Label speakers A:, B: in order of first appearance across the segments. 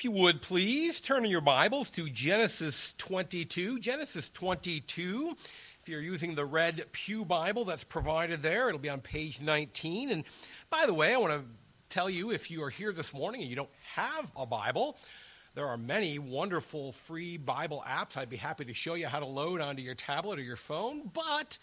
A: If you would please turn in your Bibles to Genesis 22. Genesis 22. If you're using the red Pew Bible that's provided there, it'll be on page 19. And by the way, I want to tell you if you are here this morning and you don't have a Bible, there are many wonderful free Bible apps. I'd be happy to show you how to load onto your tablet or your phone. But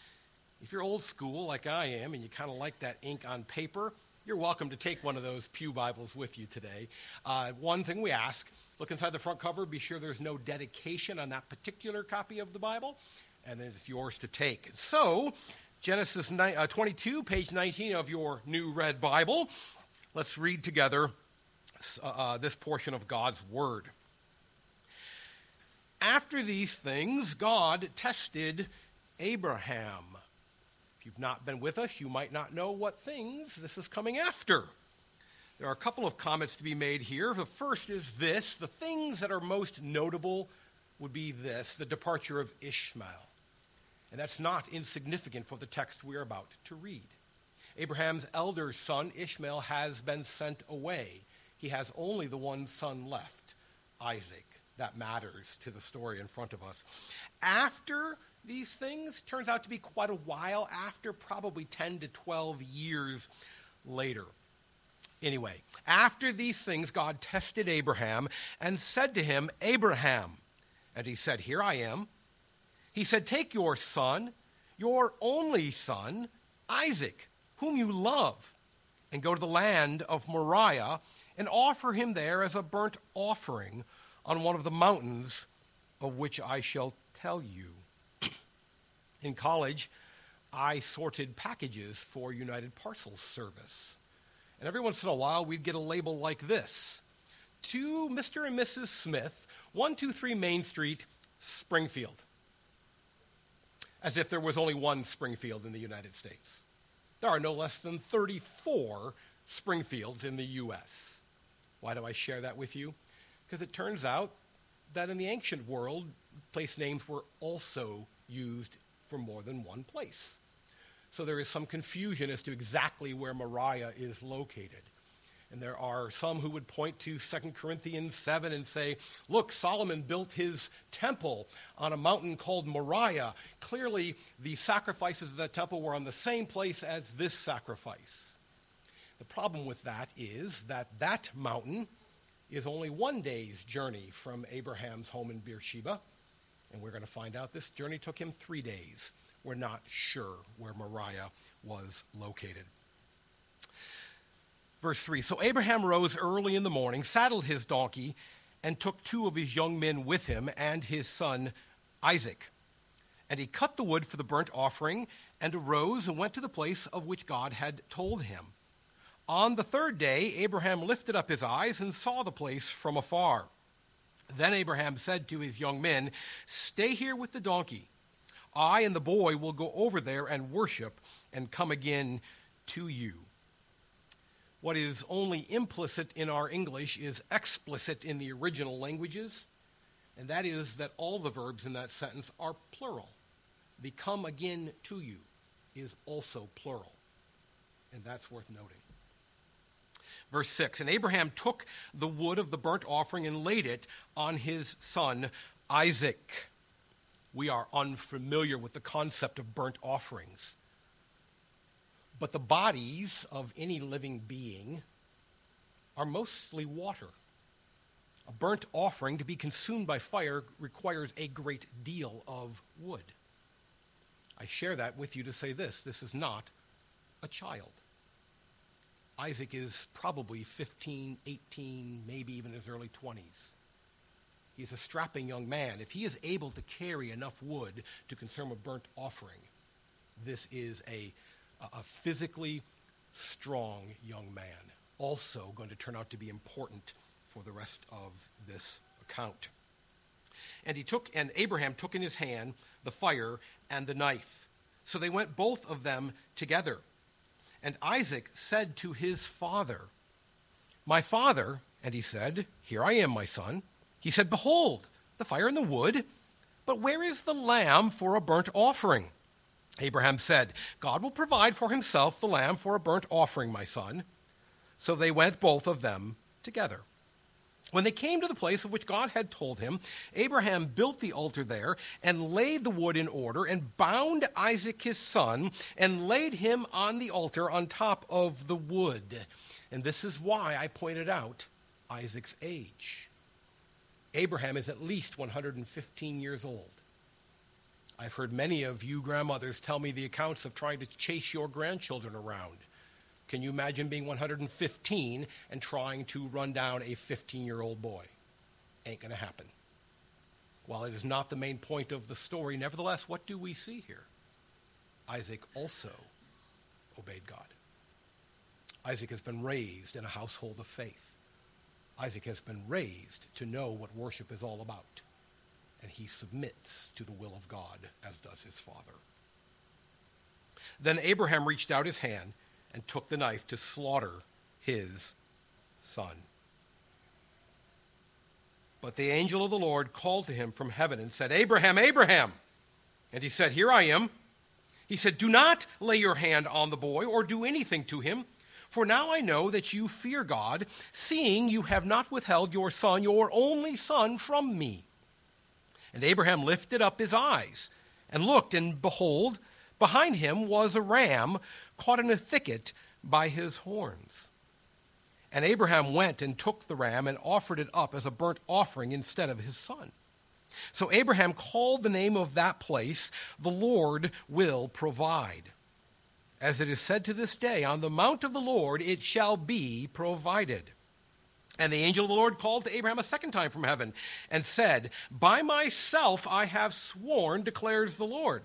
A: if you're old school like I am and you kind of like that ink on paper, you're welcome to take one of those Pew Bibles with you today. Uh, one thing we ask look inside the front cover, be sure there's no dedication on that particular copy of the Bible, and then it's yours to take. So, Genesis uh, 22, page 19 of your new red Bible. Let's read together uh, uh, this portion of God's Word. After these things, God tested Abraham you've not been with us, you might not know what things this is coming after. There are a couple of comments to be made here. The first is this the things that are most notable would be this the departure of Ishmael. And that's not insignificant for the text we are about to read. Abraham's elder son, Ishmael, has been sent away. He has only the one son left, Isaac. That matters to the story in front of us. After these things turns out to be quite a while after, probably 10 to 12 years later. Anyway, after these things, God tested Abraham and said to him, Abraham. And he said, Here I am. He said, Take your son, your only son, Isaac, whom you love, and go to the land of Moriah and offer him there as a burnt offering on one of the mountains of which I shall tell you. In college, I sorted packages for United Parcels Service. And every once in a while, we'd get a label like this To Mr. and Mrs. Smith, 123 Main Street, Springfield. As if there was only one Springfield in the United States. There are no less than 34 Springfields in the U.S. Why do I share that with you? Because it turns out that in the ancient world, place names were also used for more than one place. So there is some confusion as to exactly where Moriah is located. And there are some who would point to 2 Corinthians 7 and say, look, Solomon built his temple on a mountain called Moriah. Clearly, the sacrifices of that temple were on the same place as this sacrifice. The problem with that is that that mountain is only one day's journey from Abraham's home in Beersheba. And we're going to find out this journey took him three days. We're not sure where Moriah was located. Verse 3 So Abraham rose early in the morning, saddled his donkey, and took two of his young men with him and his son Isaac. And he cut the wood for the burnt offering and arose and went to the place of which God had told him. On the third day, Abraham lifted up his eyes and saw the place from afar. Then Abraham said to his young men, Stay here with the donkey. I and the boy will go over there and worship and come again to you. What is only implicit in our English is explicit in the original languages, and that is that all the verbs in that sentence are plural. The come again to you is also plural, and that's worth noting. Verse 6 And Abraham took the wood of the burnt offering and laid it on his son Isaac. We are unfamiliar with the concept of burnt offerings. But the bodies of any living being are mostly water. A burnt offering to be consumed by fire requires a great deal of wood. I share that with you to say this this is not a child. Isaac is probably 15, 18, maybe even his early 20s. He's a strapping young man. If he is able to carry enough wood to consume a burnt offering, this is a, a physically strong young man, also going to turn out to be important for the rest of this account. And he took, and Abraham took in his hand the fire and the knife. So they went both of them together. And Isaac said to his father, My father, and he said, Here I am, my son. He said, Behold, the fire and the wood, but where is the lamb for a burnt offering? Abraham said, God will provide for himself the lamb for a burnt offering, my son. So they went both of them together. When they came to the place of which God had told him, Abraham built the altar there and laid the wood in order and bound Isaac his son and laid him on the altar on top of the wood. And this is why I pointed out Isaac's age. Abraham is at least 115 years old. I've heard many of you grandmothers tell me the accounts of trying to chase your grandchildren around. Can you imagine being 115 and trying to run down a 15 year old boy? Ain't going to happen. While it is not the main point of the story, nevertheless, what do we see here? Isaac also obeyed God. Isaac has been raised in a household of faith. Isaac has been raised to know what worship is all about. And he submits to the will of God, as does his father. Then Abraham reached out his hand and took the knife to slaughter his son. But the angel of the Lord called to him from heaven and said, Abraham, Abraham. And he said, Here I am. He said, Do not lay your hand on the boy or do anything to him. For now I know that you fear God, seeing you have not withheld your son, your only son, from me. And Abraham lifted up his eyes and looked, and behold, Behind him was a ram caught in a thicket by his horns. And Abraham went and took the ram and offered it up as a burnt offering instead of his son. So Abraham called the name of that place, The Lord will provide. As it is said to this day, On the mount of the Lord it shall be provided. And the angel of the Lord called to Abraham a second time from heaven and said, By myself I have sworn, declares the Lord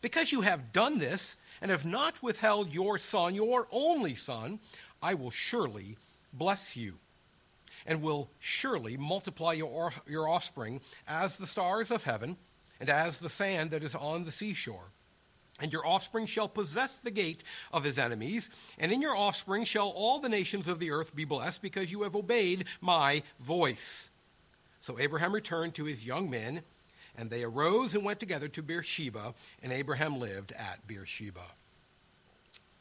A: because you have done this and have not withheld your son, your only son, I will surely bless you and will surely multiply your, your offspring as the stars of heaven and as the sand that is on the seashore. And your offspring shall possess the gate of his enemies, and in your offspring shall all the nations of the earth be blessed, because you have obeyed my voice. So Abraham returned to his young men and they arose and went together to Beersheba, and Abraham lived at Beersheba.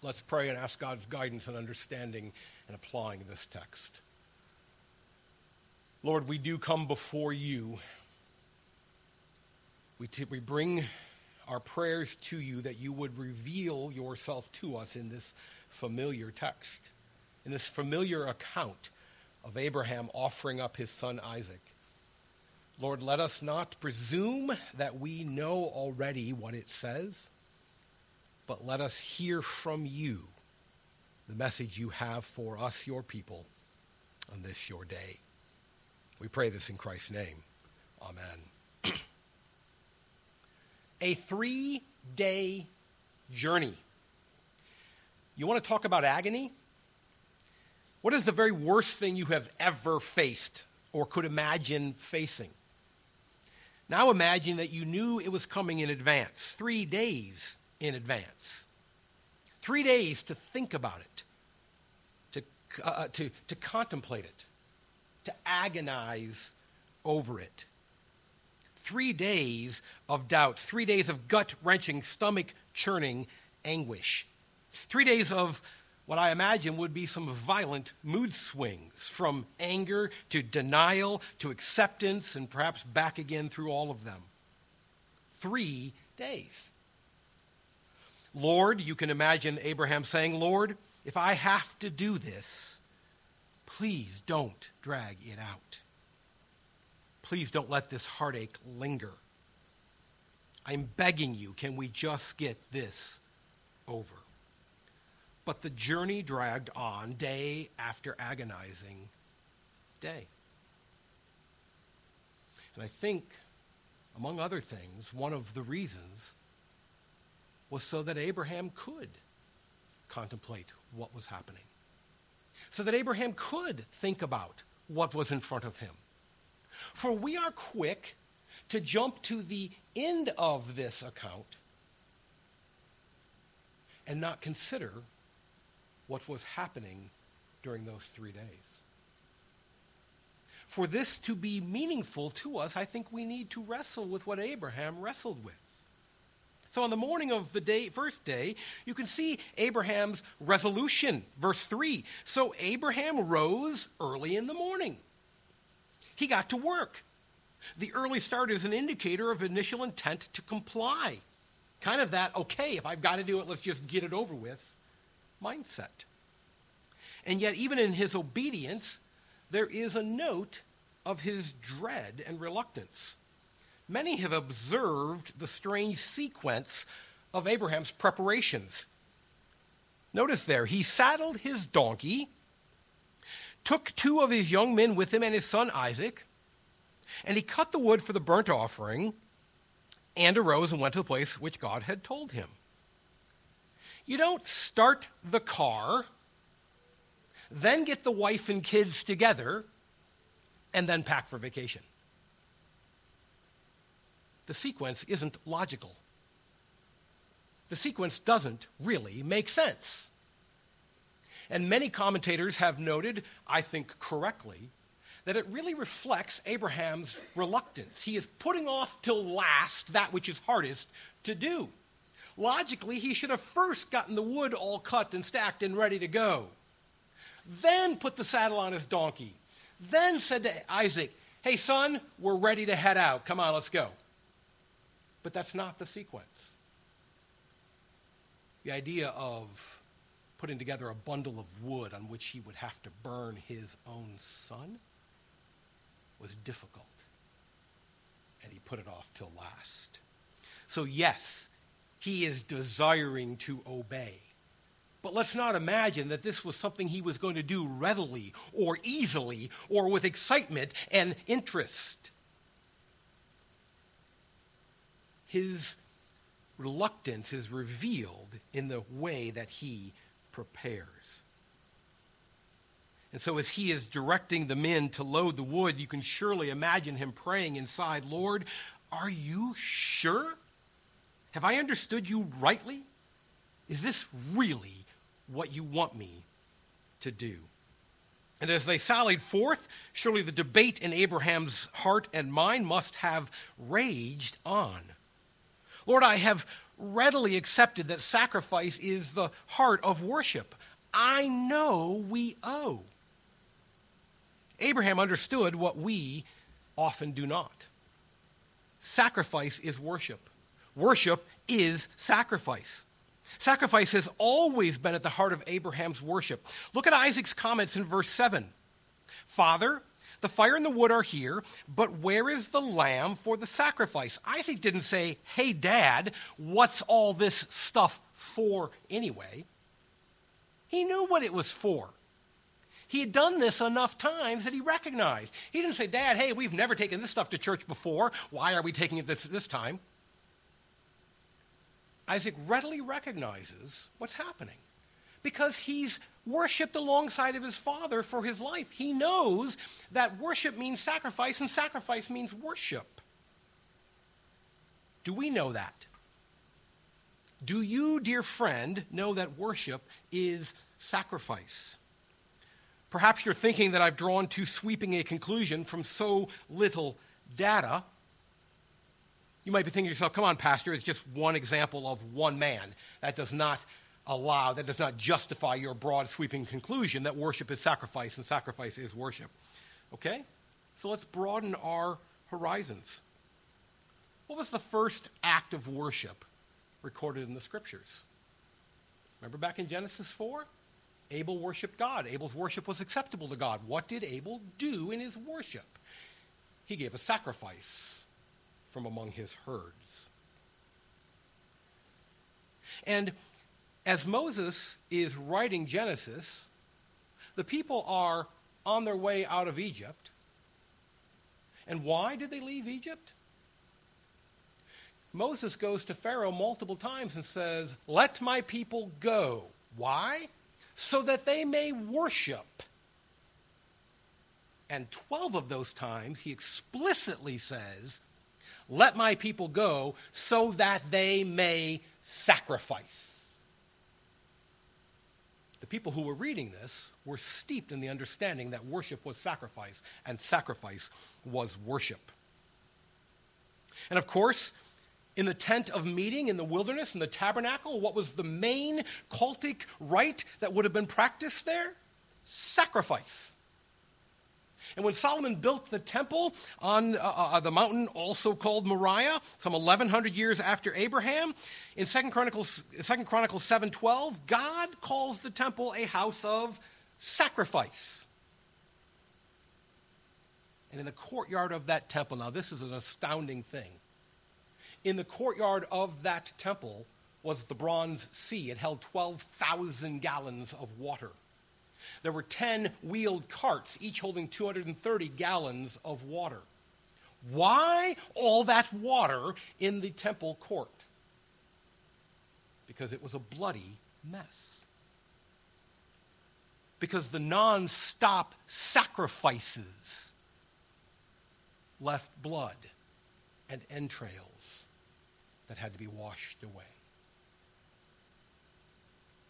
A: Let's pray and ask God's guidance and understanding in applying this text. Lord, we do come before you. We, t- we bring our prayers to you that you would reveal yourself to us in this familiar text, in this familiar account of Abraham offering up his son Isaac. Lord, let us not presume that we know already what it says, but let us hear from you the message you have for us, your people, on this your day. We pray this in Christ's name. Amen. A three day journey. You want to talk about agony? What is the very worst thing you have ever faced or could imagine facing? Now imagine that you knew it was coming in advance, three days in advance. Three days to think about it, to, uh, to, to contemplate it, to agonize over it. Three days of doubts, three days of gut wrenching, stomach churning anguish. Three days of what I imagine would be some violent mood swings from anger to denial to acceptance and perhaps back again through all of them. Three days. Lord, you can imagine Abraham saying, Lord, if I have to do this, please don't drag it out. Please don't let this heartache linger. I'm begging you, can we just get this over? But the journey dragged on day after agonizing day. And I think, among other things, one of the reasons was so that Abraham could contemplate what was happening. So that Abraham could think about what was in front of him. For we are quick to jump to the end of this account and not consider what was happening during those three days. For this to be meaningful to us, I think we need to wrestle with what Abraham wrestled with. So on the morning of the day, first day, you can see Abraham's resolution. Verse 3. So Abraham rose early in the morning. he got to work. The early start is an indicator of initial intent to comply. Kind of that, okay, if I've got to do it, let's just get it over with mindset. And yet, even in his obedience, there is a note of his dread and reluctance. Many have observed the strange sequence of Abraham's preparations. Notice there, he saddled his donkey, took two of his young men with him and his son Isaac, and he cut the wood for the burnt offering and arose and went to the place which God had told him. You don't start the car, then get the wife and kids together, and then pack for vacation. The sequence isn't logical. The sequence doesn't really make sense. And many commentators have noted, I think correctly, that it really reflects Abraham's reluctance. He is putting off till last that which is hardest to do. Logically, he should have first gotten the wood all cut and stacked and ready to go. Then put the saddle on his donkey. Then said to Isaac, Hey, son, we're ready to head out. Come on, let's go. But that's not the sequence. The idea of putting together a bundle of wood on which he would have to burn his own son was difficult. And he put it off till last. So, yes, he is desiring to obey. But let's not imagine that this was something he was going to do readily or easily or with excitement and interest. His reluctance is revealed in the way that he prepares. And so, as he is directing the men to load the wood, you can surely imagine him praying inside Lord, are you sure? Have I understood you rightly? Is this really what you want me to do? And as they sallied forth, surely the debate in Abraham's heart and mind must have raged on. Lord, I have readily accepted that sacrifice is the heart of worship. I know we owe. Abraham understood what we often do not. Sacrifice is worship. Worship is sacrifice. Sacrifice has always been at the heart of Abraham's worship. Look at Isaac's comments in verse 7. Father, the fire and the wood are here, but where is the lamb for the sacrifice? Isaac didn't say, Hey, Dad, what's all this stuff for anyway? He knew what it was for. He had done this enough times that he recognized. He didn't say, Dad, hey, we've never taken this stuff to church before. Why are we taking it this, this time? Isaac readily recognizes what's happening because he's worshiped alongside of his father for his life. He knows that worship means sacrifice and sacrifice means worship. Do we know that? Do you, dear friend, know that worship is sacrifice? Perhaps you're thinking that I've drawn too sweeping a conclusion from so little data. You might be thinking to yourself, come on, Pastor, it's just one example of one man. That does not allow, that does not justify your broad sweeping conclusion that worship is sacrifice and sacrifice is worship. Okay? So let's broaden our horizons. What was the first act of worship recorded in the scriptures? Remember back in Genesis 4? Abel worshiped God. Abel's worship was acceptable to God. What did Abel do in his worship? He gave a sacrifice from among his herds. And as Moses is writing Genesis, the people are on their way out of Egypt. And why did they leave Egypt? Moses goes to Pharaoh multiple times and says, Let my people go. Why? so that they may worship. And 12 of those times, he explicitly says, Let my people go so that they may sacrifice. The people who were reading this were steeped in the understanding that worship was sacrifice and sacrifice was worship. And of course, in the tent of meeting in the wilderness, in the tabernacle, what was the main cultic rite that would have been practiced there? Sacrifice. And when Solomon built the temple on uh, uh, the mountain also called Moriah, some 1100 years after Abraham, in 2 Chronicles, 2 Chronicles 7:12, God calls the temple a house of sacrifice. And in the courtyard of that temple, now this is an astounding thing. In the courtyard of that temple was the bronze sea. It held 12,000 gallons of water. There were 10 wheeled carts, each holding 230 gallons of water. Why all that water in the temple court? Because it was a bloody mess. Because the non stop sacrifices left blood and entrails that had to be washed away.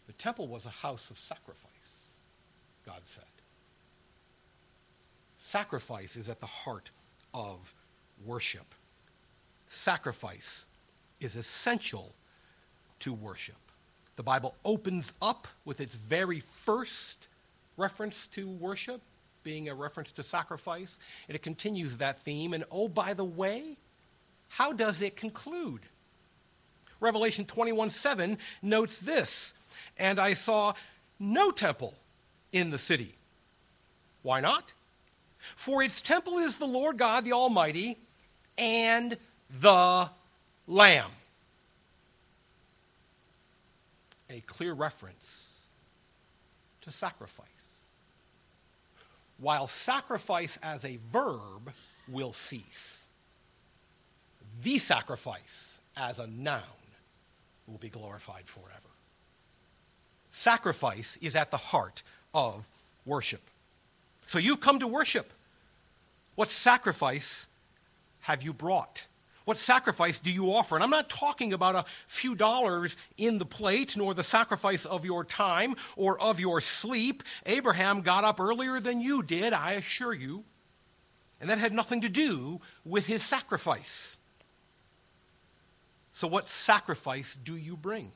A: The temple was a house of sacrifice. God said. Sacrifice is at the heart of worship. Sacrifice is essential to worship. The Bible opens up with its very first reference to worship being a reference to sacrifice, and it continues that theme. And oh, by the way, how does it conclude? Revelation 21 7 notes this And I saw no temple in the city. Why not? For its temple is the Lord God, the Almighty, and the Lamb. A clear reference to sacrifice. While sacrifice as a verb will cease, the sacrifice as a noun will be glorified forever. Sacrifice is at the heart of worship. So you've come to worship. What sacrifice have you brought? What sacrifice do you offer? And I'm not talking about a few dollars in the plate, nor the sacrifice of your time or of your sleep. Abraham got up earlier than you did, I assure you. And that had nothing to do with his sacrifice. So, what sacrifice do you bring?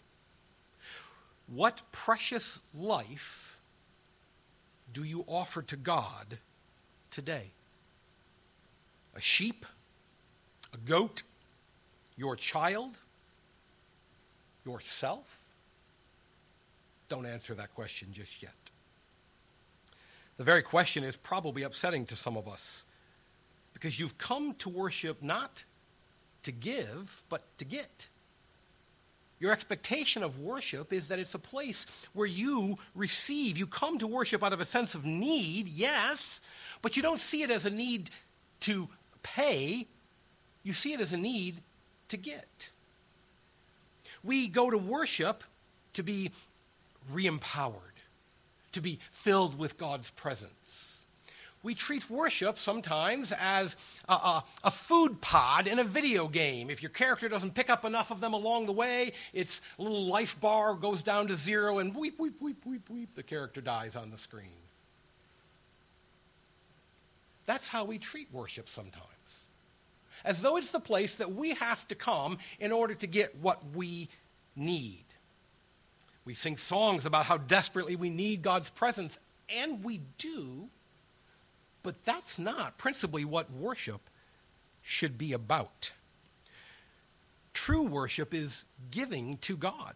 A: What precious life do you offer to God today? A sheep? A goat? Your child? Yourself? Don't answer that question just yet. The very question is probably upsetting to some of us because you've come to worship not to give, but to get. Your expectation of worship is that it's a place where you receive. You come to worship out of a sense of need, yes, but you don't see it as a need to pay. You see it as a need to get. We go to worship to be re empowered, to be filled with God's presence we treat worship sometimes as a, a, a, food pod in a video game. If your character doesn't pick up enough of them along the way, its little life bar goes down to zero, and weep, weep, weep, weep, weep, the character dies on the screen. That's how we treat worship sometimes. As though it's the place that we have to come in order to get what we need. We sing songs about how desperately we need God's presence, and we do but that's not principally what worship should be about. True worship is giving to God,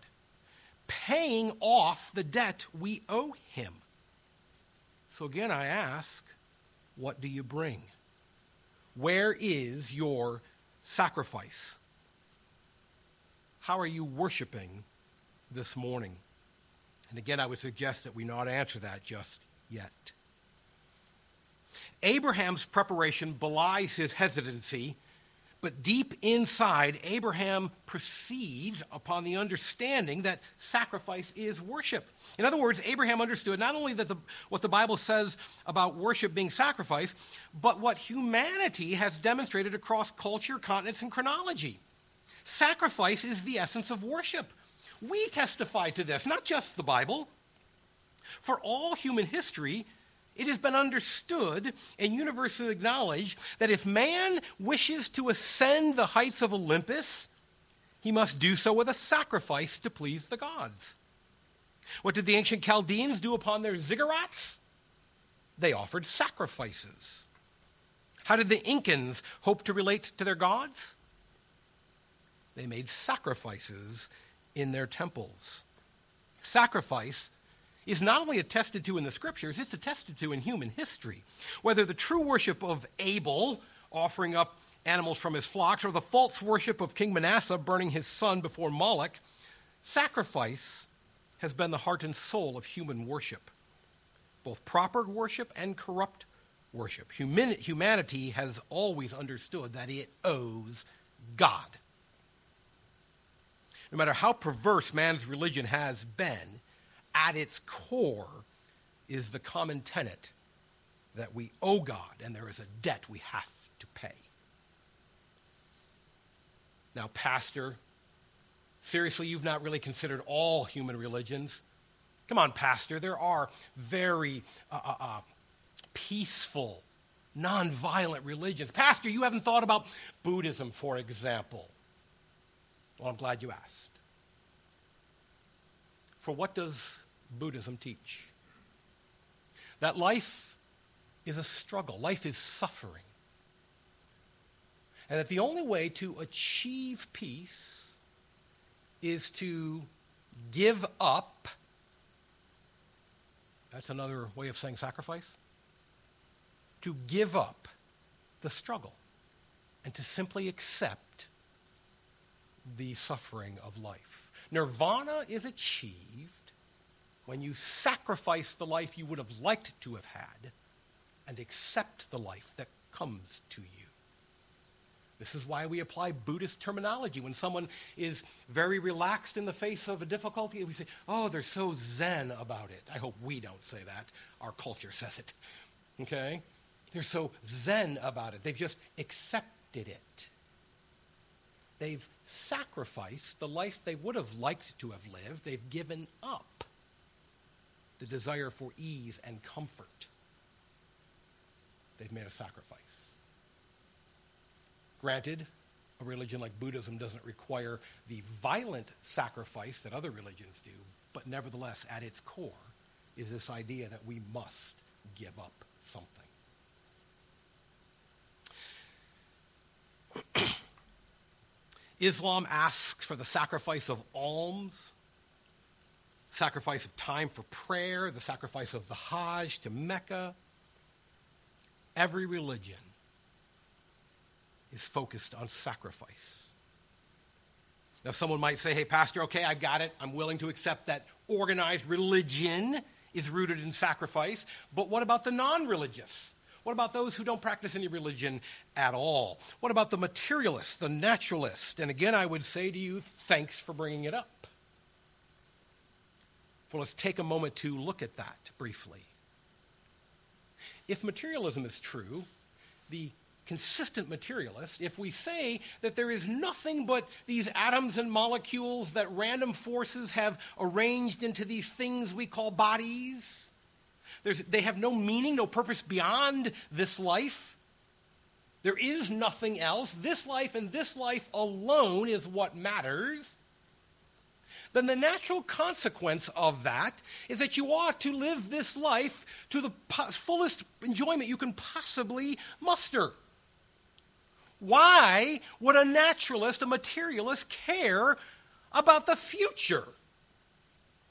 A: paying off the debt we owe Him. So again, I ask, what do you bring? Where is your sacrifice? How are you worshiping this morning? And again, I would suggest that we not answer that just yet. Abraham's preparation belies his hesitancy, but deep inside, Abraham proceeds upon the understanding that sacrifice is worship. In other words, Abraham understood not only that the, what the Bible says about worship being sacrifice, but what humanity has demonstrated across culture, continents, and chronology. Sacrifice is the essence of worship. We testify to this, not just the Bible. For all human history, it has been understood and universally acknowledged that if man wishes to ascend the heights of Olympus, he must do so with a sacrifice to please the gods. What did the ancient Chaldeans do upon their ziggurats? They offered sacrifices. How did the Incans hope to relate to their gods? They made sacrifices in their temples. Sacrifice is not only attested to in the scriptures, it's attested to in human history. Whether the true worship of Abel, offering up animals from his flocks, or the false worship of King Manasseh, burning his son before Moloch, sacrifice has been the heart and soul of human worship, both proper worship and corrupt worship. humanity has always understood that it owes God. No matter how perverse man's religion has been, at its core is the common tenet that we owe God and there is a debt we have to pay. Now, Pastor, seriously, you've not really considered all human religions. Come on, Pastor, there are very uh, uh, uh, peaceful, nonviolent religions. Pastor, you haven't thought about Buddhism, for example. Well, I'm glad you asked. For what does Buddhism teach? That life is a struggle, life is suffering. And that the only way to achieve peace is to give up. That's another way of saying sacrifice. To give up the struggle and to simply accept the suffering of life. Nirvana is achieved when you sacrifice the life you would have liked to have had and accept the life that comes to you. This is why we apply Buddhist terminology. When someone is very relaxed in the face of a difficulty, we say, oh, they're so zen about it. I hope we don't say that. Our culture says it. Okay? They're so zen about it. They've just accepted it. They've sacrificed the life they would have liked to have lived. They've given up the desire for ease and comfort. They've made a sacrifice. Granted, a religion like Buddhism doesn't require the violent sacrifice that other religions do, but nevertheless, at its core is this idea that we must give up something. Islam asks for the sacrifice of alms, sacrifice of time for prayer, the sacrifice of the Hajj to Mecca. Every religion is focused on sacrifice. Now, someone might say, hey, Pastor, okay, I've got it. I'm willing to accept that organized religion is rooted in sacrifice. But what about the non religious? What about those who don't practice any religion at all? What about the materialist, the naturalist? And again, I would say to you, thanks for bringing it up. So let's take a moment to look at that briefly. If materialism is true, the consistent materialist, if we say that there is nothing but these atoms and molecules that random forces have arranged into these things we call bodies, they have no meaning, no purpose beyond this life. There is nothing else. This life and this life alone is what matters then the natural consequence of that is that you ought to live this life to the fullest enjoyment you can possibly muster. Why would a naturalist, a materialist, care about the future?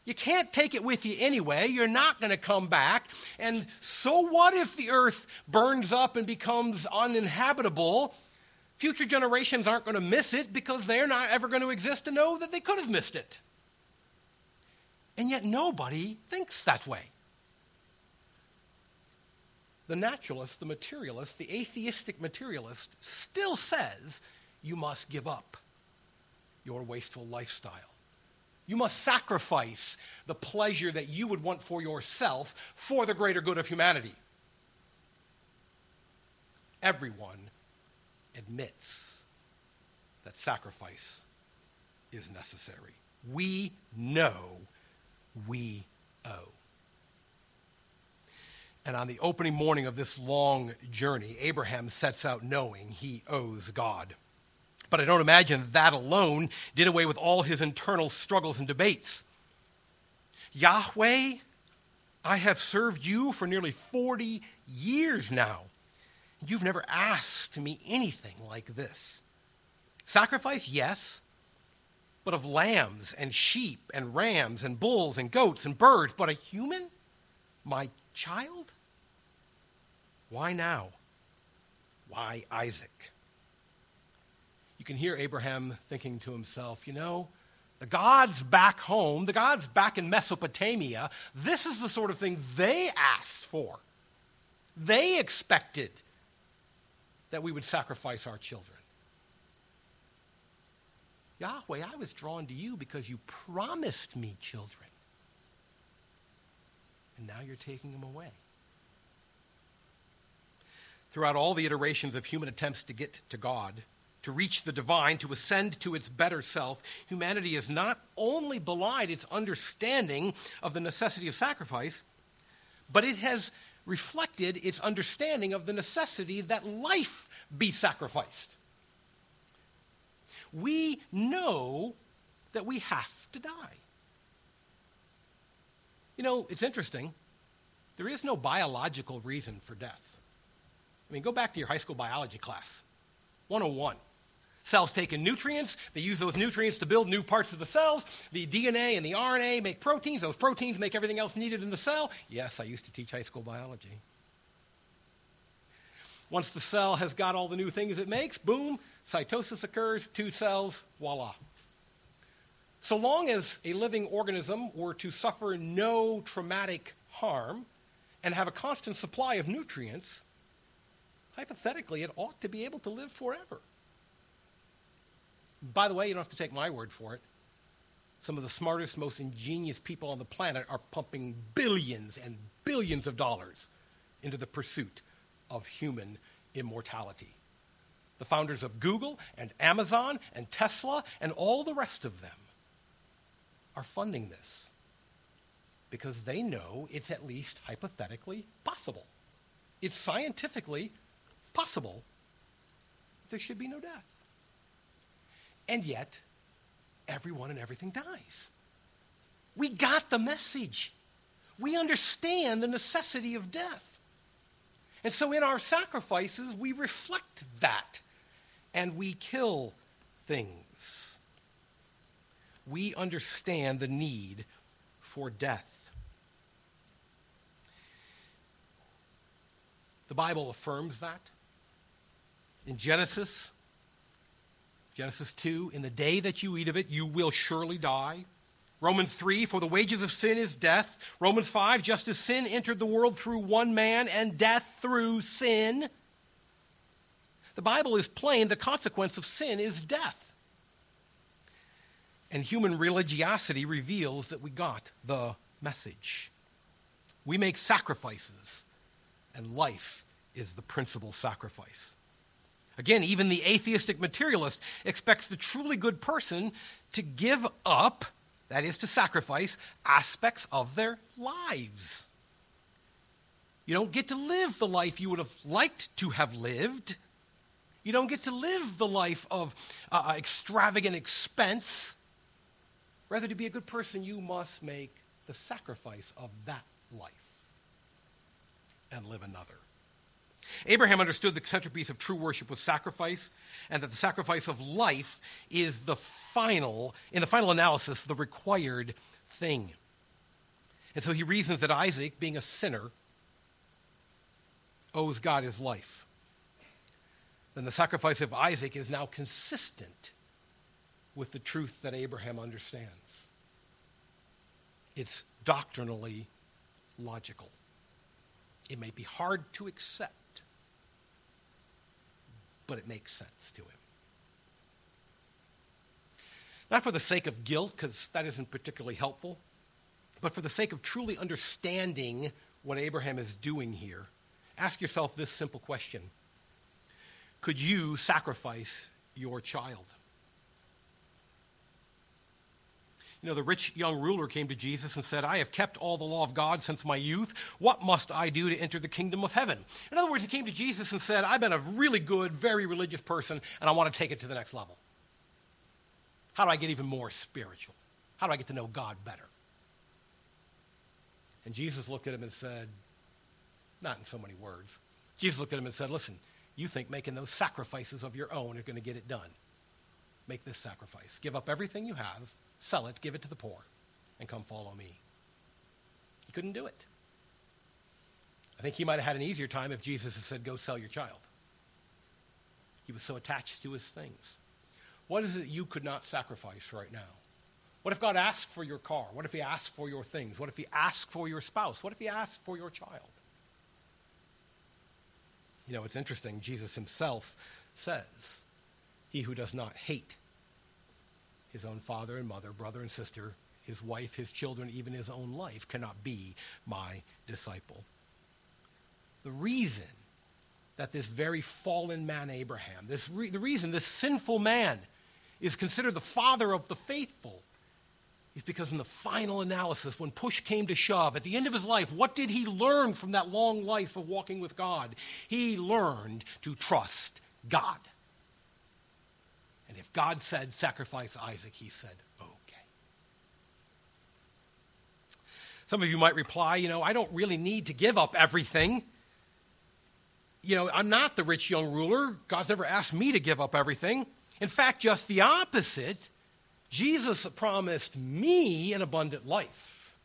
A: You can't take it with you anyway. You're not going to come back. And so what if the earth burns up and becomes uninhabitable? Future generations aren't going to miss it because they're not ever going to exist to know that they could have missed it. And yet nobody thinks that way. The naturalist, the materialist, the atheistic materialist still says you must give up your wasteful lifestyle. You must sacrifice the pleasure that you would want for yourself for the greater good of humanity. Everyone admits that sacrifice is necessary. We know we owe. And on the opening morning of this long journey, Abraham sets out knowing he owes God. But I don't imagine that alone did away with all his internal struggles and debates. Yahweh I have served you for nearly 40 years now. You've never asked me anything like this. Sacrifice, yes, but of lambs and sheep and rams and bulls and goats and birds, but a human? My child? Why now? Why Isaac? You can hear Abraham thinking to himself, you know, the gods back home, the gods back in Mesopotamia, this is the sort of thing they asked for. They expected that we would sacrifice our children. Yahweh, I was drawn to you because you promised me children. And now you're taking them away. Throughout all the iterations of human attempts to get to God, to reach the divine, to ascend to its better self, humanity has not only belied its understanding of the necessity of sacrifice, but it has reflected its understanding of the necessity that life be sacrificed we know that we have to die. You know, it's interesting. There is no biological reason for death. I mean, go back to your high school biology class 101. Cells take in nutrients. They use those nutrients to build new parts of the cells. The DNA and the RNA make proteins. Those proteins make everything else needed in the cell. Yes, I used to teach high school biology. Once the cell has got all the new things it makes, boom, Mitosis occurs, two cells, voila. So long as a living organism were to suffer no traumatic harm and have a constant supply of nutrients, hypothetically, it ought to be able to live forever. By the way, you don't have to take my word for it. Some of the smartest, most ingenious people on the planet are pumping billions and billions of dollars into the pursuit of human immortality the founders of Google and Amazon and Tesla and all the rest of them are funding this because they know it's at least hypothetically possible. It's scientifically possible there should be no death. And yet, everyone and everything dies. We got the message. We understand the necessity of death. And so in our sacrifices, we reflect that and we kill things. We understand the need for death. The Bible affirms that. In Genesis, Genesis 2, in the day that you eat of it, you will surely die. Romans 3, for the wages of sin is death. Romans 5, just as sin entered the world through one man and death through sin. The Bible is plain the consequence of sin is death. And human religiosity reveals that we got the message. We make sacrifices, and life is the principal sacrifice. Again, even the atheistic materialist expects the truly good person to give up, that is, to sacrifice, aspects of their lives. You don't get to live the life you would have liked to have lived. You don't get to live the life of uh, uh, extravagant expense. Rather, to be a good person, you must make the sacrifice of that life and live another. Abraham understood the centerpiece of true worship was sacrifice, and that the sacrifice of life is the final, in the final analysis, the required thing. And so he reasons that Isaac, being a sinner, owes God his life then the sacrifice of Isaac is now consistent with the truth that Abraham understands. It's doctrinally logical. It may be hard to accept, but it makes sense to him. Not for the sake of guilt, because that isn't particularly helpful, but for the sake of truly understanding what Abraham is doing here. Ask yourself this simple question could you sacrifice your child? You know, the rich young ruler came to Jesus and said, I have kept all the law of God since my youth. What must I do to enter the kingdom of heaven? In other words, he came to Jesus and said, I've been a really good, very religious person, and I want to take it to the next level. How do I get even more spiritual? How do I get to know God better? And Jesus looked at him and said, not in so many words, Jesus looked at him and said, Listen, you think making those sacrifices of your own are going to get it done. Make this sacrifice. Give up everything you have, sell it, give it to the poor, and come follow me. He couldn't do it. I think he might have had an easier time if Jesus had said, Go sell your child. He was so attached to his things. What is it you could not sacrifice right now? What if God asked for your car? What if He asked for your things? What if He asked for your spouse? What if He asked for your child? You know, it's interesting. Jesus Himself says, He who does not hate his own father and mother, brother and sister, his wife, his children, even his own life, cannot be my disciple. The reason that this very fallen man, Abraham, this re- the reason this sinful man is considered the father of the faithful is because in the final analysis, when push came to shove, at the end of his life, what did he learn from that long life of walking with God? He learned to trust God. And if God said, sacrifice Isaac, he said, okay. Some of you might reply, you know, I don't really need to give up everything. You know, I'm not the rich young ruler. God's never asked me to give up everything. In fact, just the opposite. Jesus promised me an abundant life.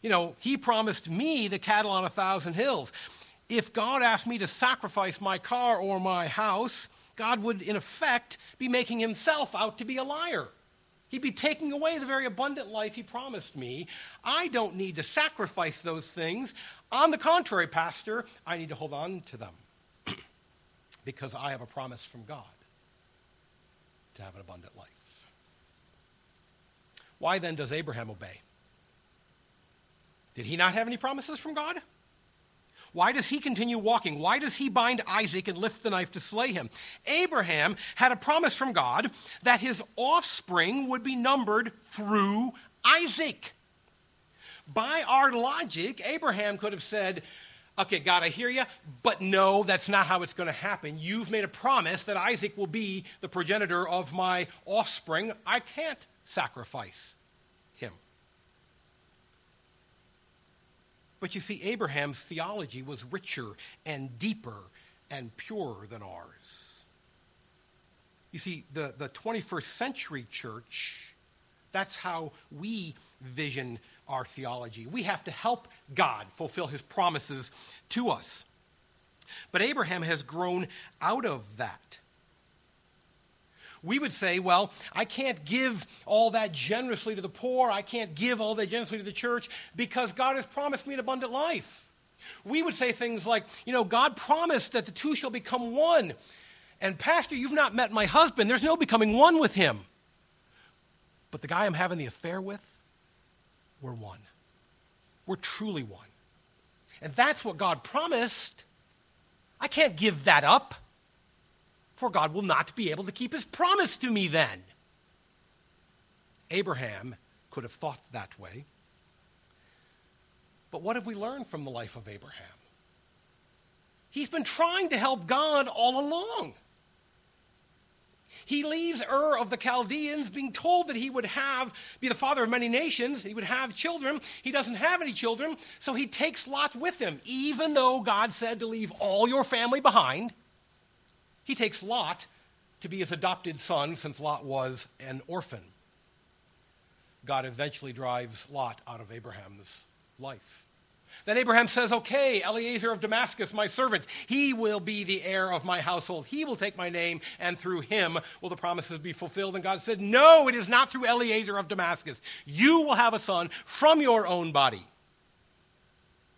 A: You know, he promised me the cattle on a thousand hills. If God asked me to sacrifice my car or my house, God would, in effect, be making himself out to be a liar. He'd be taking away the very abundant life he promised me. I don't need to sacrifice those things. On the contrary, Pastor, I need to hold on to them because I have a promise from God to have an abundant life. Why then does Abraham obey? Did he not have any promises from God? Why does he continue walking? Why does he bind Isaac and lift the knife to slay him? Abraham had a promise from God that his offspring would be numbered through Isaac. By our logic, Abraham could have said, Okay, God, I hear you, but no, that's not how it's going to happen. You've made a promise that Isaac will be the progenitor of my offspring. I can't sacrifice him. But you see, Abraham's theology was richer and deeper and purer than ours. You see, the, the 21st century church, that's how we vision our theology. We have to help God fulfill his promises to us. But Abraham has grown out of that. We would say, well, I can't give all that generously to the poor. I can't give all that generously to the church because God has promised me an abundant life. We would say things like, you know, God promised that the two shall become one. And, Pastor, you've not met my husband. There's no becoming one with him. But the guy I'm having the affair with, we're one. We're truly one. And that's what God promised. I can't give that up, for God will not be able to keep his promise to me then. Abraham could have thought that way. But what have we learned from the life of Abraham? He's been trying to help God all along. He leaves Ur of the Chaldeans being told that he would have, be the father of many nations, he would have children. He doesn't have any children, so he takes Lot with him. Even though God said to leave all your family behind, he takes Lot to be his adopted son since Lot was an orphan. God eventually drives Lot out of Abraham's life. Then Abraham says, Okay, Eliezer of Damascus, my servant, he will be the heir of my household. He will take my name, and through him will the promises be fulfilled. And God said, No, it is not through Eliezer of Damascus. You will have a son from your own body.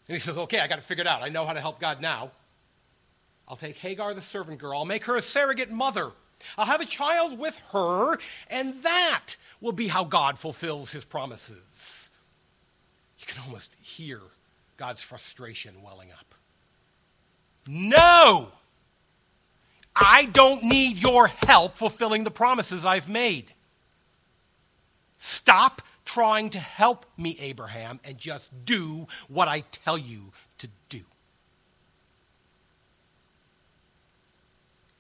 A: And he says, Okay, I got to figure it out. I know how to help God now. I'll take Hagar, the servant girl, I'll make her a surrogate mother. I'll have a child with her, and that will be how God fulfills his promises. You can almost hear God's frustration welling up. No! I don't need your help fulfilling the promises I've made. Stop trying to help me, Abraham, and just do what I tell you to do.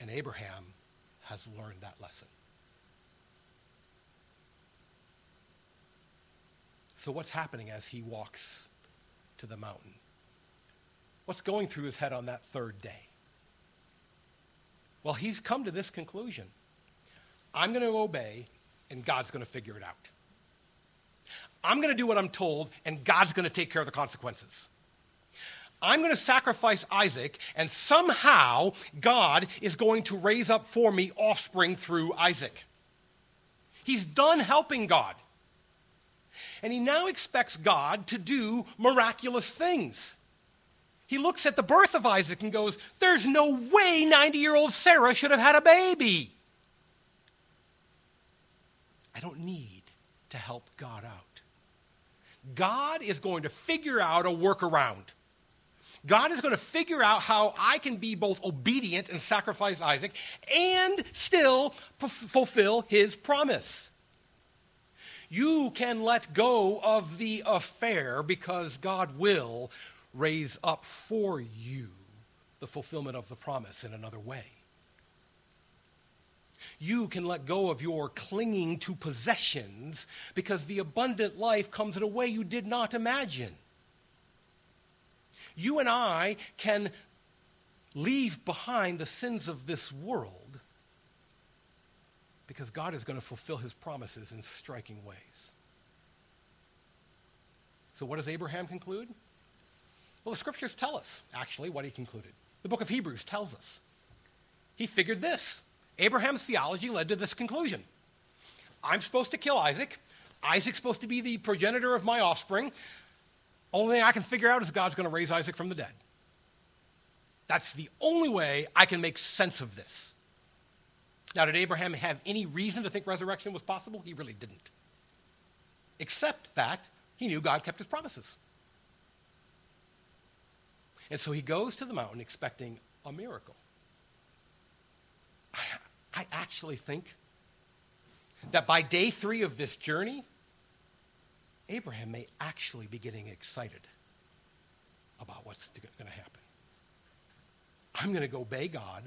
A: And Abraham has learned that lesson. So, what's happening as he walks to the mountain? What's going through his head on that third day? Well, he's come to this conclusion I'm going to obey, and God's going to figure it out. I'm going to do what I'm told, and God's going to take care of the consequences. I'm going to sacrifice Isaac, and somehow God is going to raise up for me offspring through Isaac. He's done helping God. And he now expects God to do miraculous things. He looks at the birth of Isaac and goes, There's no way 90 year old Sarah should have had a baby. I don't need to help God out. God is going to figure out a workaround. God is going to figure out how I can be both obedient and sacrifice Isaac and still p- fulfill his promise. You can let go of the affair because God will raise up for you the fulfillment of the promise in another way. You can let go of your clinging to possessions because the abundant life comes in a way you did not imagine. You and I can leave behind the sins of this world because God is going to fulfill his promises in striking ways. So, what does Abraham conclude? Well, the scriptures tell us, actually, what he concluded. The book of Hebrews tells us. He figured this Abraham's theology led to this conclusion I'm supposed to kill Isaac. Isaac's supposed to be the progenitor of my offspring. Only thing I can figure out is God's going to raise Isaac from the dead. That's the only way I can make sense of this. Now, did Abraham have any reason to think resurrection was possible? He really didn't. Except that he knew God kept his promises. And so he goes to the mountain expecting a miracle. I actually think that by day three of this journey, Abraham may actually be getting excited about what's going to happen. I'm going to go obey God.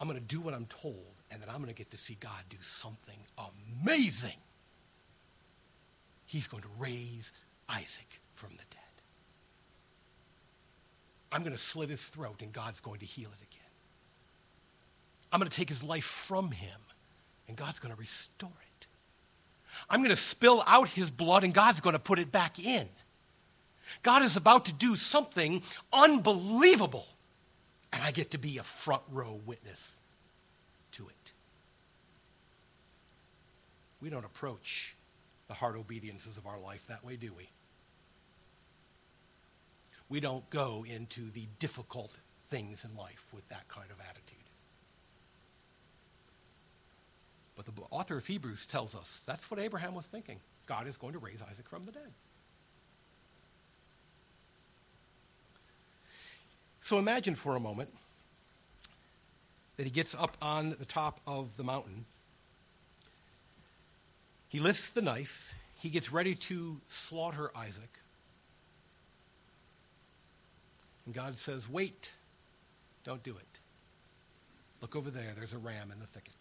A: I'm going to do what I'm told, and then I'm going to get to see God do something amazing. He's going to raise Isaac from the dead. I'm going to slit his throat, and God's going to heal it again. I'm going to take his life from him, and God's going to restore it. I'm going to spill out his blood, and God's going to put it back in. God is about to do something unbelievable, and I get to be a front row witness to it. We don't approach the hard obediences of our life that way, do we? We don't go into the difficult things in life with that kind of attitude. But the author of Hebrews tells us that's what Abraham was thinking. God is going to raise Isaac from the dead. So imagine for a moment that he gets up on the top of the mountain. He lifts the knife. He gets ready to slaughter Isaac. And God says, Wait, don't do it. Look over there. There's a ram in the thicket.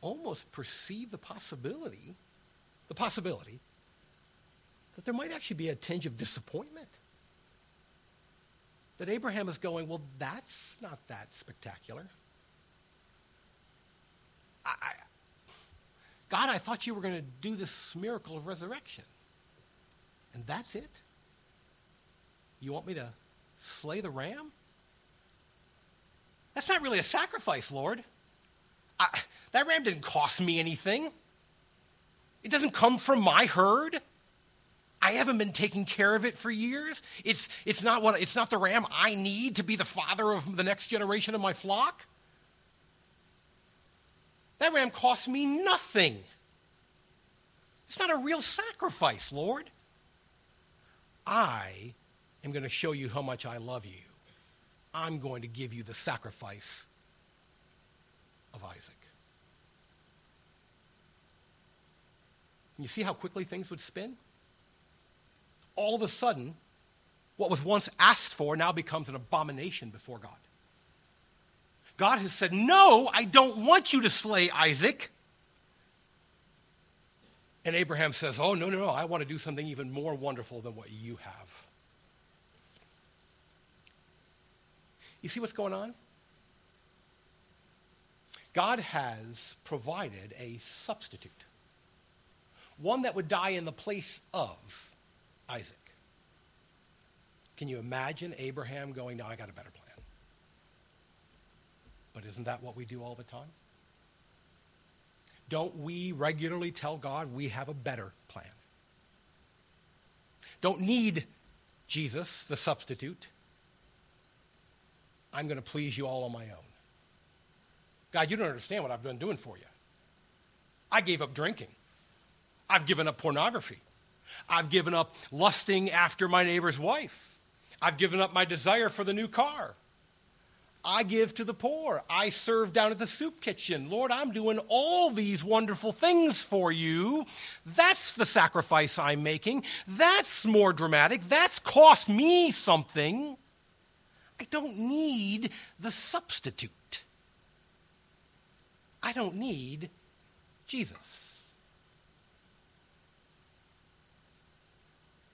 A: Almost perceive the possibility, the possibility, that there might actually be a tinge of disappointment. That Abraham is going, well, that's not that spectacular. I, I, God, I thought you were going to do this miracle of resurrection. And that's it? You want me to slay the ram? That's not really a sacrifice, Lord. I, that ram didn't cost me anything. It doesn't come from my herd. I haven't been taking care of it for years. It's, it's, not what, it's not the ram I need to be the father of the next generation of my flock. That ram cost me nothing. It's not a real sacrifice, Lord. I am going to show you how much I love you. I'm going to give you the sacrifice of Isaac. You see how quickly things would spin? All of a sudden, what was once asked for now becomes an abomination before God. God has said, No, I don't want you to slay Isaac. And Abraham says, Oh, no, no, no, I want to do something even more wonderful than what you have. You see what's going on? God has provided a substitute, one that would die in the place of Isaac. Can you imagine Abraham going, No, I got a better plan? But isn't that what we do all the time? Don't we regularly tell God we have a better plan? Don't need Jesus, the substitute. I'm going to please you all on my own. God, you don't understand what I've been doing for you. I gave up drinking. I've given up pornography. I've given up lusting after my neighbor's wife. I've given up my desire for the new car. I give to the poor. I serve down at the soup kitchen. Lord, I'm doing all these wonderful things for you. That's the sacrifice I'm making. That's more dramatic. That's cost me something. I don't need the substitute. I don't need Jesus.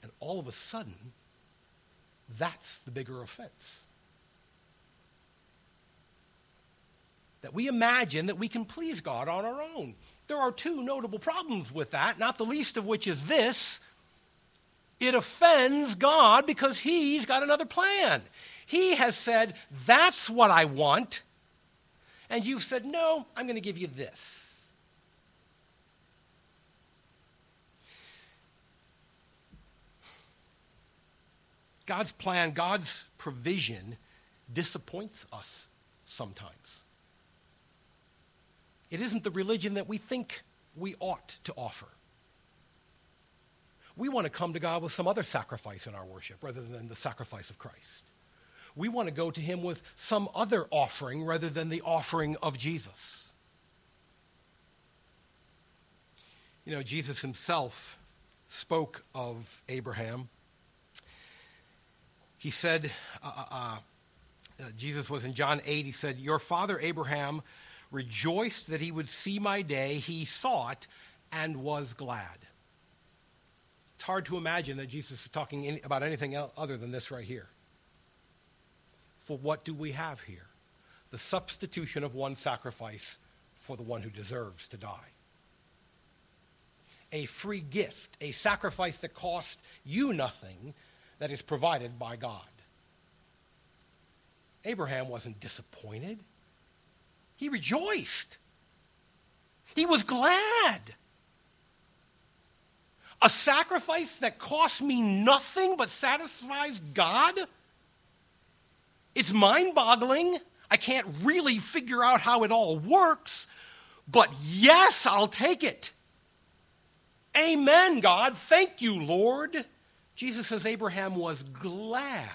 A: And all of a sudden, that's the bigger offense. That we imagine that we can please God on our own. There are two notable problems with that, not the least of which is this it offends God because He's got another plan. He has said, That's what I want. And you've said, No, I'm going to give you this. God's plan, God's provision disappoints us sometimes. It isn't the religion that we think we ought to offer. We want to come to God with some other sacrifice in our worship rather than the sacrifice of Christ. We want to go to Him with some other offering rather than the offering of Jesus. You know, Jesus himself spoke of Abraham. He said, uh, uh, uh, Jesus was in John 8, he said, Your father Abraham rejoiced that he would see my day. He saw it and was glad. It's hard to imagine that Jesus is talking about anything else other than this right here. For what do we have here? The substitution of one sacrifice for the one who deserves to die. A free gift, a sacrifice that cost you nothing, that is provided by God. Abraham wasn't disappointed. He rejoiced. He was glad. A sacrifice that costs me nothing but satisfies God? It's mind boggling. I can't really figure out how it all works, but yes, I'll take it. Amen, God. Thank you, Lord. Jesus says Abraham was glad.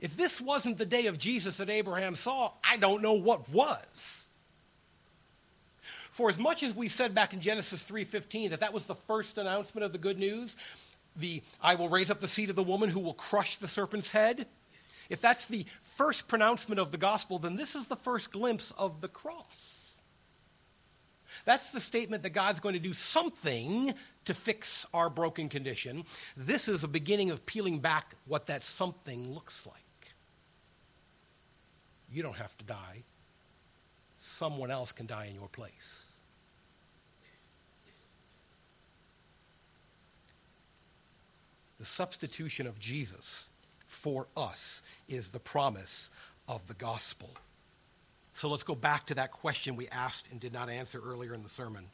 A: If this wasn't the day of Jesus that Abraham saw, I don't know what was. For as much as we said back in Genesis 3:15 that that was the first announcement of the good news, the I will raise up the seed of the woman who will crush the serpent's head, if that's the first pronouncement of the gospel, then this is the first glimpse of the cross. That's the statement that God's going to do something to fix our broken condition. This is a beginning of peeling back what that something looks like. You don't have to die. Someone else can die in your place. The substitution of Jesus for us is the promise of the gospel. So let's go back to that question we asked and did not answer earlier in the sermon.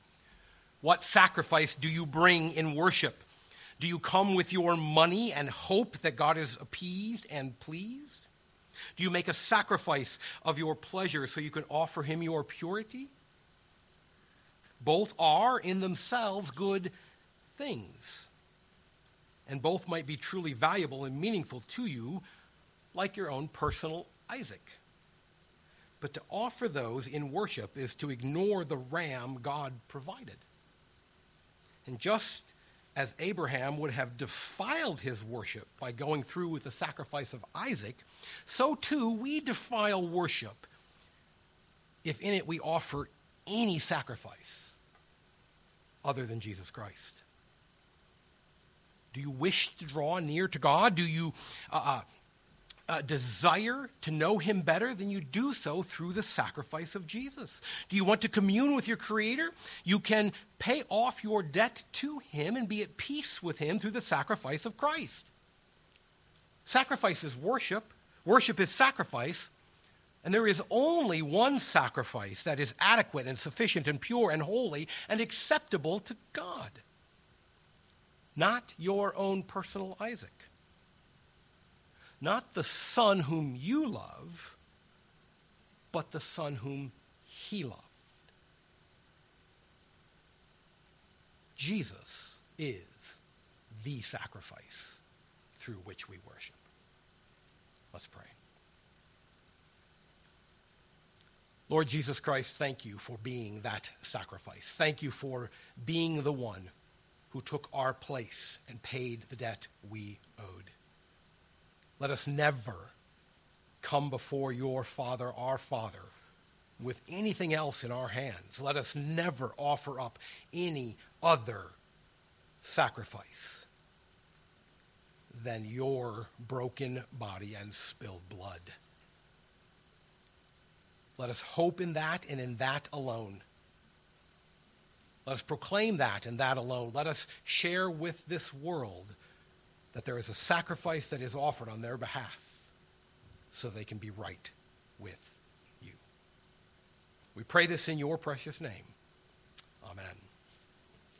A: What sacrifice do you bring in worship? Do you come with your money and hope that God is appeased and pleased? Do you make a sacrifice of your pleasure so you can offer him your purity? Both are in themselves good things. And both might be truly valuable and meaningful to you, like your own personal Isaac. But to offer those in worship is to ignore the ram God provided. And just as Abraham would have defiled his worship by going through with the sacrifice of Isaac, so too we defile worship if in it we offer any sacrifice other than Jesus Christ? Do you wish to draw near to God? Do you uh, uh, uh, desire to know Him better? Then you do so through the sacrifice of Jesus. Do you want to commune with your Creator? You can pay off your debt to Him and be at peace with Him through the sacrifice of Christ. Sacrifice is worship, worship is sacrifice. And there is only one sacrifice that is adequate and sufficient and pure and holy and acceptable to God not your own personal Isaac, not the son whom you love, but the son whom he loved. Jesus is the sacrifice through which we worship. Let's pray. Lord Jesus Christ, thank you for being that sacrifice. Thank you for being the one who took our place and paid the debt we owed. Let us never come before your Father, our Father, with anything else in our hands. Let us never offer up any other sacrifice than your broken body and spilled blood. Let us hope in that and in that alone. Let us proclaim that and that alone. Let us share with this world that there is a sacrifice that is offered on their behalf so they can be right with you. We pray this in your precious name. Amen.